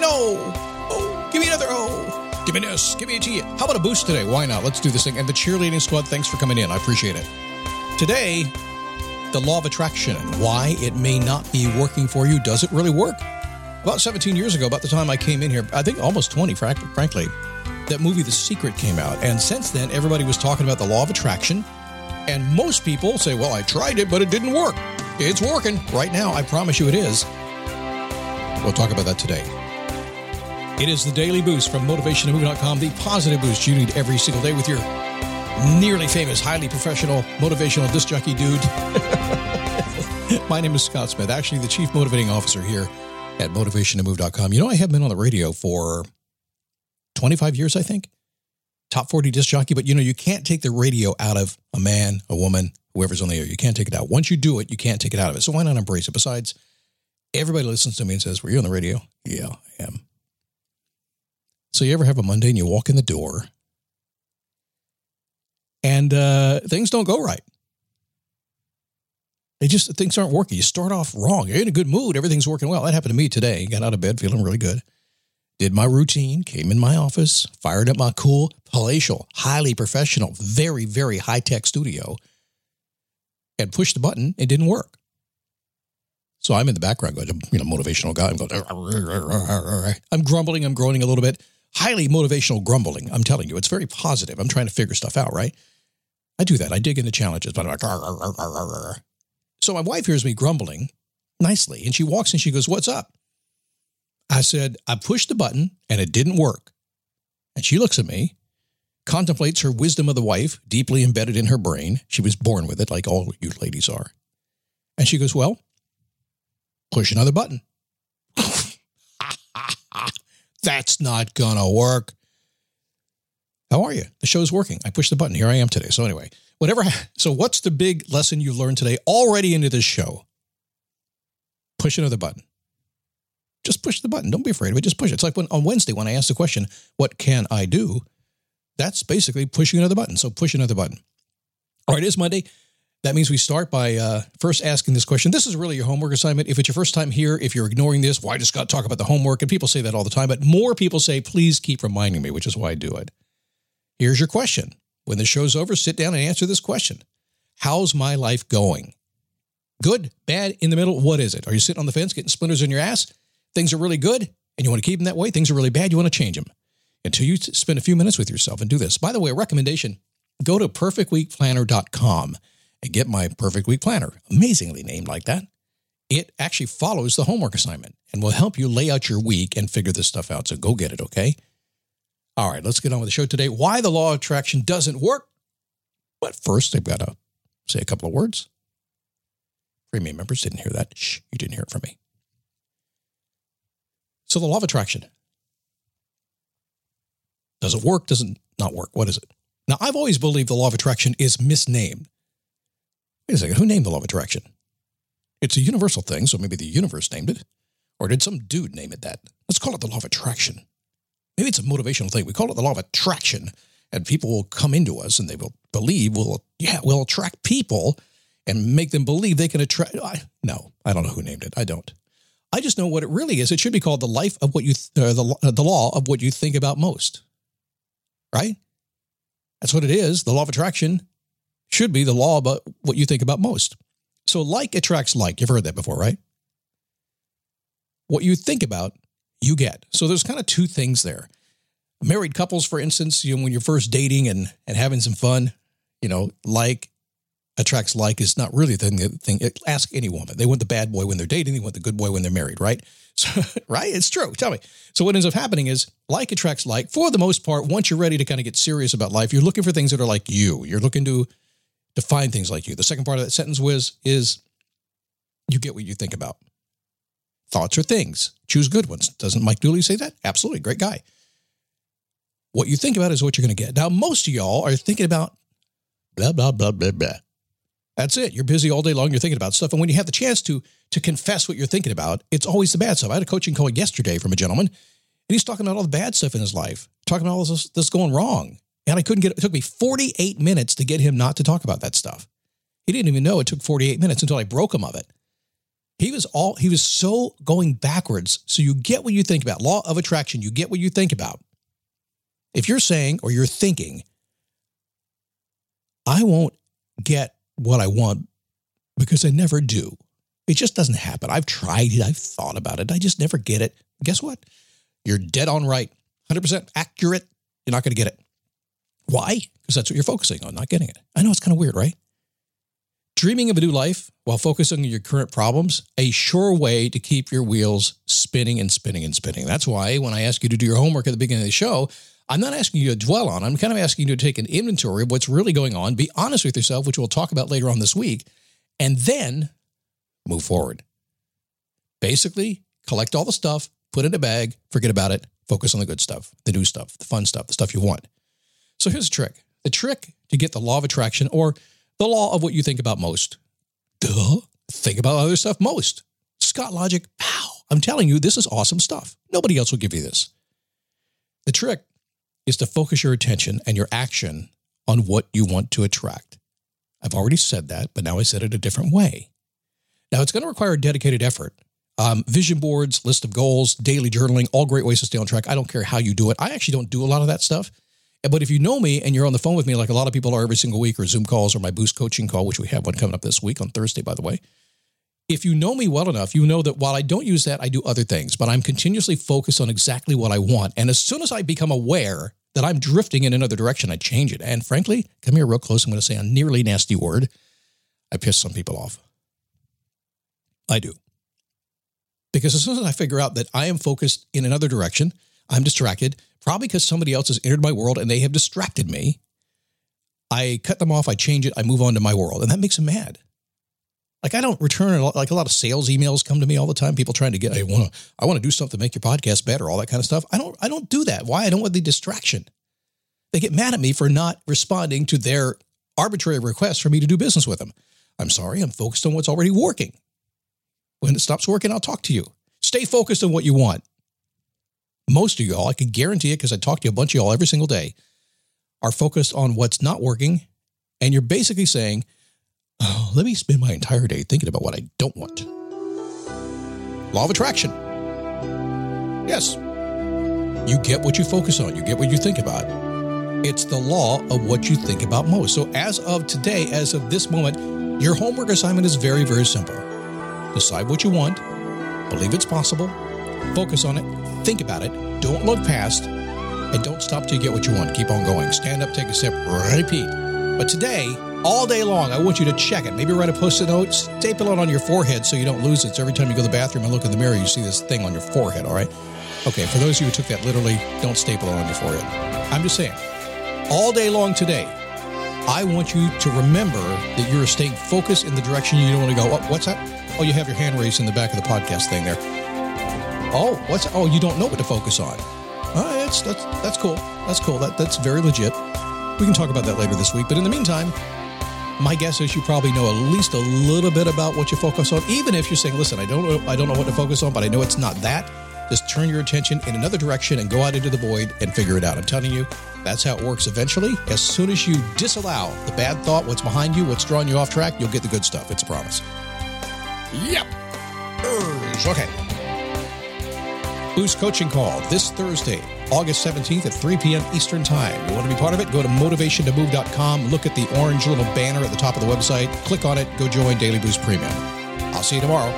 me an O. O. Give me another O. Give me an S. Give me a T. How about a boost today? Why not? Let's do this thing. And the cheerleading squad, thanks for coming in. I appreciate it. Today, the law of attraction and why it may not be working for you. Does it really work? About 17 years ago, about the time I came in here, I think almost 20, frankly, that movie The Secret came out. And since then, everybody was talking about the law of attraction. And most people say, well, I tried it, but it didn't work. It's working right now. I promise you it is. We'll talk about that today. It is the daily boost from motivationtomove.com, the positive boost you need every single day with your nearly famous, highly professional, motivational disc jockey dude. My name is Scott Smith, actually the chief motivating officer here at motivationtomove.com. You know, I have been on the radio for 25 years, I think. Top 40 disc jockey, but you know, you can't take the radio out of a man, a woman, whoever's on the air. You can't take it out. Once you do it, you can't take it out of it. So why not embrace it? Besides, everybody listens to me and says, Were you on the radio? Yeah, I am. So you ever have a Monday and you walk in the door and uh, things don't go right? They just things aren't working. You start off wrong. You're in a good mood. Everything's working well. That happened to me today. Got out of bed feeling really good. Did my routine, came in my office, fired up my cool, palatial, highly professional, very, very high tech studio, and pushed the button. It didn't work. So I'm in the background going, you know, motivational guy. I'm going, I'm grumbling, I'm groaning a little bit. Highly motivational grumbling. I'm telling you, it's very positive. I'm trying to figure stuff out, right? I do that. I dig into challenges, but I'm like, so my wife hears me grumbling nicely, and she walks in. She goes, "What's up?" I said, "I pushed the button and it didn't work." And she looks at me, contemplates her wisdom of the wife deeply embedded in her brain. She was born with it, like all you ladies are. And she goes, "Well, push another button." That's not gonna work. How are you? The show's working. I pushed the button. Here I am today. So anyway, whatever. So what's the big lesson you learned today already into this show? Push another button. Just push the button. Don't be afraid of it. Just push it. It's like when on Wednesday when I asked the question, "What can I do?" That's basically pushing another button. So push another button. All right, it is Monday. That means we start by uh, first asking this question. This is really your homework assignment. If it's your first time here, if you're ignoring this, why does Scott talk about the homework? And people say that all the time, but more people say, please keep reminding me, which is why I do it. Here's your question. When the show's over, sit down and answer this question How's my life going? Good, bad, in the middle? What is it? Are you sitting on the fence getting splinters in your ass? Things are really good and you want to keep them that way. Things are really bad. You want to change them until you spend a few minutes with yourself and do this. By the way, a recommendation go to perfectweekplanner.com get my perfect week planner, amazingly named like that. It actually follows the homework assignment and will help you lay out your week and figure this stuff out. So go get it, okay? All right, let's get on with the show today. Why the law of attraction doesn't work. But first, I've got to say a couple of words. Premium members didn't hear that. Shh, you didn't hear it from me. So, the law of attraction does it work? Does it not work? What is it? Now, I've always believed the law of attraction is misnamed. Wait a second, who named the law of attraction? It's a universal thing, so maybe the universe named it. Or did some dude name it that? Let's call it the law of attraction. Maybe it's a motivational thing. We call it the law of attraction, and people will come into us and they will believe, we'll, yeah, we'll attract people and make them believe they can attract. I, no, I don't know who named it. I don't. I just know what it really is. It should be called the life of what you, uh, the, uh, the law of what you think about most. Right? That's what it is. The law of attraction should be the law about what you think about most. So like attracts like. You've heard that before, right? What you think about, you get. So there's kind of two things there. Married couples, for instance, you know, when you're first dating and, and having some fun, you know, like attracts like is not really the thing. Ask any woman. They want the bad boy when they're dating. They want the good boy when they're married, right? So, right? It's true. Tell me. So what ends up happening is like attracts like. For the most part, once you're ready to kind of get serious about life, you're looking for things that are like you. You're looking to to find things like you. The second part of that sentence was is you get what you think about. Thoughts are things. Choose good ones. Doesn't Mike Dooley say that? Absolutely. Great guy. What you think about is what you're going to get. Now, most of y'all are thinking about blah, blah, blah, blah, blah. That's it. You're busy all day long. You're thinking about stuff. And when you have the chance to, to confess what you're thinking about, it's always the bad stuff. I had a coaching call yesterday from a gentleman, and he's talking about all the bad stuff in his life, talking about all this, this going wrong. And I couldn't get it. Took me 48 minutes to get him not to talk about that stuff. He didn't even know it took 48 minutes until I broke him of it. He was all he was so going backwards. So you get what you think about. Law of attraction, you get what you think about. If you're saying or you're thinking, I won't get what I want because I never do. It just doesn't happen. I've tried it, I've thought about it, I just never get it. Guess what? You're dead on right, 100% accurate. You're not going to get it. Why? Because that's what you're focusing on, not getting it. I know it's kind of weird, right? Dreaming of a new life while focusing on your current problems, a sure way to keep your wheels spinning and spinning and spinning. That's why when I ask you to do your homework at the beginning of the show, I'm not asking you to dwell on. I'm kind of asking you to take an inventory of what's really going on, be honest with yourself, which we'll talk about later on this week, and then move forward. Basically, collect all the stuff, put it in a bag, forget about it, focus on the good stuff, the new stuff, the fun stuff, the stuff you want. So here's the trick. The trick to get the law of attraction or the law of what you think about most. Duh. Think about other stuff most. Scott Logic, pow. I'm telling you, this is awesome stuff. Nobody else will give you this. The trick is to focus your attention and your action on what you want to attract. I've already said that, but now I said it a different way. Now, it's going to require a dedicated effort. Um, vision boards, list of goals, daily journaling, all great ways to stay on track. I don't care how you do it. I actually don't do a lot of that stuff. But if you know me and you're on the phone with me, like a lot of people are every single week, or Zoom calls, or my Boost coaching call, which we have one coming up this week on Thursday, by the way. If you know me well enough, you know that while I don't use that, I do other things, but I'm continuously focused on exactly what I want. And as soon as I become aware that I'm drifting in another direction, I change it. And frankly, come here real close. I'm going to say a nearly nasty word. I piss some people off. I do. Because as soon as I figure out that I am focused in another direction, I'm distracted, probably because somebody else has entered my world and they have distracted me. I cut them off, I change it, I move on to my world, and that makes them mad. Like I don't return like a lot of sales emails come to me all the time. People trying to get I want to I want to do something to make your podcast better, all that kind of stuff. I don't I don't do that. Why? I don't want the distraction. They get mad at me for not responding to their arbitrary request for me to do business with them. I'm sorry, I'm focused on what's already working. When it stops working, I'll talk to you. Stay focused on what you want. Most of y'all, I can guarantee it because I talk to a bunch of y'all every single day, are focused on what's not working. And you're basically saying, oh, let me spend my entire day thinking about what I don't want. Law of attraction. Yes. You get what you focus on, you get what you think about. It's the law of what you think about most. So, as of today, as of this moment, your homework assignment is very, very simple. Decide what you want, believe it's possible, focus on it, think about it, don't look past, and don't stop till you get what you want. Keep on going. Stand up, take a sip, repeat. But today, all day long, I want you to check it. Maybe write a post-it note, staple it on your forehead so you don't lose it. So every time you go to the bathroom and look in the mirror, you see this thing on your forehead, all right? Okay, for those of you who took that literally, don't staple it on your forehead. I'm just saying, all day long today, I want you to remember that you're staying focused in the direction you don't want to go. Oh, what's that? Oh, you have your hand raised in the back of the podcast thing there. Oh, what's? Oh, you don't know what to focus on. Right, that's that's that's cool. That's cool. That that's very legit. We can talk about that later this week. But in the meantime, my guess is you probably know at least a little bit about what you focus on. Even if you're saying, "Listen, I don't know, I don't know what to focus on, but I know it's not that." Just turn your attention in another direction and go out into the void and figure it out. I'm telling you, that's how it works eventually. As soon as you disallow the bad thought, what's behind you, what's drawing you off track, you'll get the good stuff. It's a promise. Yep. Okay. Boost Coaching Call this Thursday, August 17th at 3 p.m. Eastern Time. You want to be part of it? Go to motivationtomove.com, look at the orange little banner at the top of the website, click on it, go join Daily Boost Premium. I'll see you tomorrow.